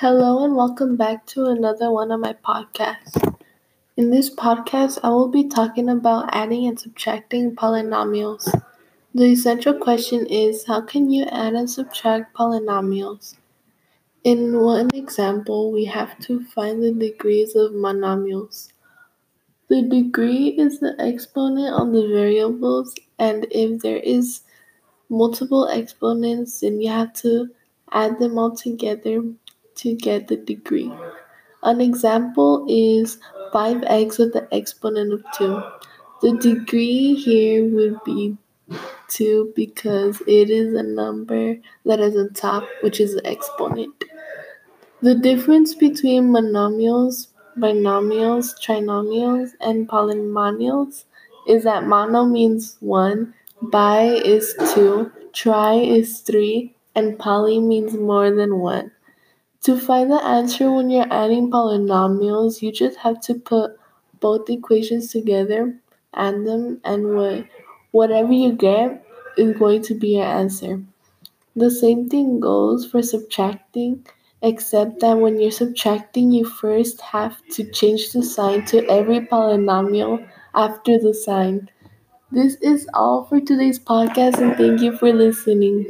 Hello and welcome back to another one of my podcasts. In this podcast, I will be talking about adding and subtracting polynomials. The essential question is how can you add and subtract polynomials? In one example, we have to find the degrees of monomials. The degree is the exponent on the variables, and if there is multiple exponents, then you have to add them all together to get the degree. An example is 5x with the exponent of 2. The degree here would be 2 because it is a number that is on top, which is the exponent. The difference between monomials, binomials, trinomials, and polynomials is that mono means 1, bi is 2, tri is 3, and poly means more than 1. To find the answer when you're adding polynomials, you just have to put both equations together, add them, and what, whatever you get is going to be your answer. The same thing goes for subtracting, except that when you're subtracting, you first have to change the sign to every polynomial after the sign. This is all for today's podcast, and thank you for listening.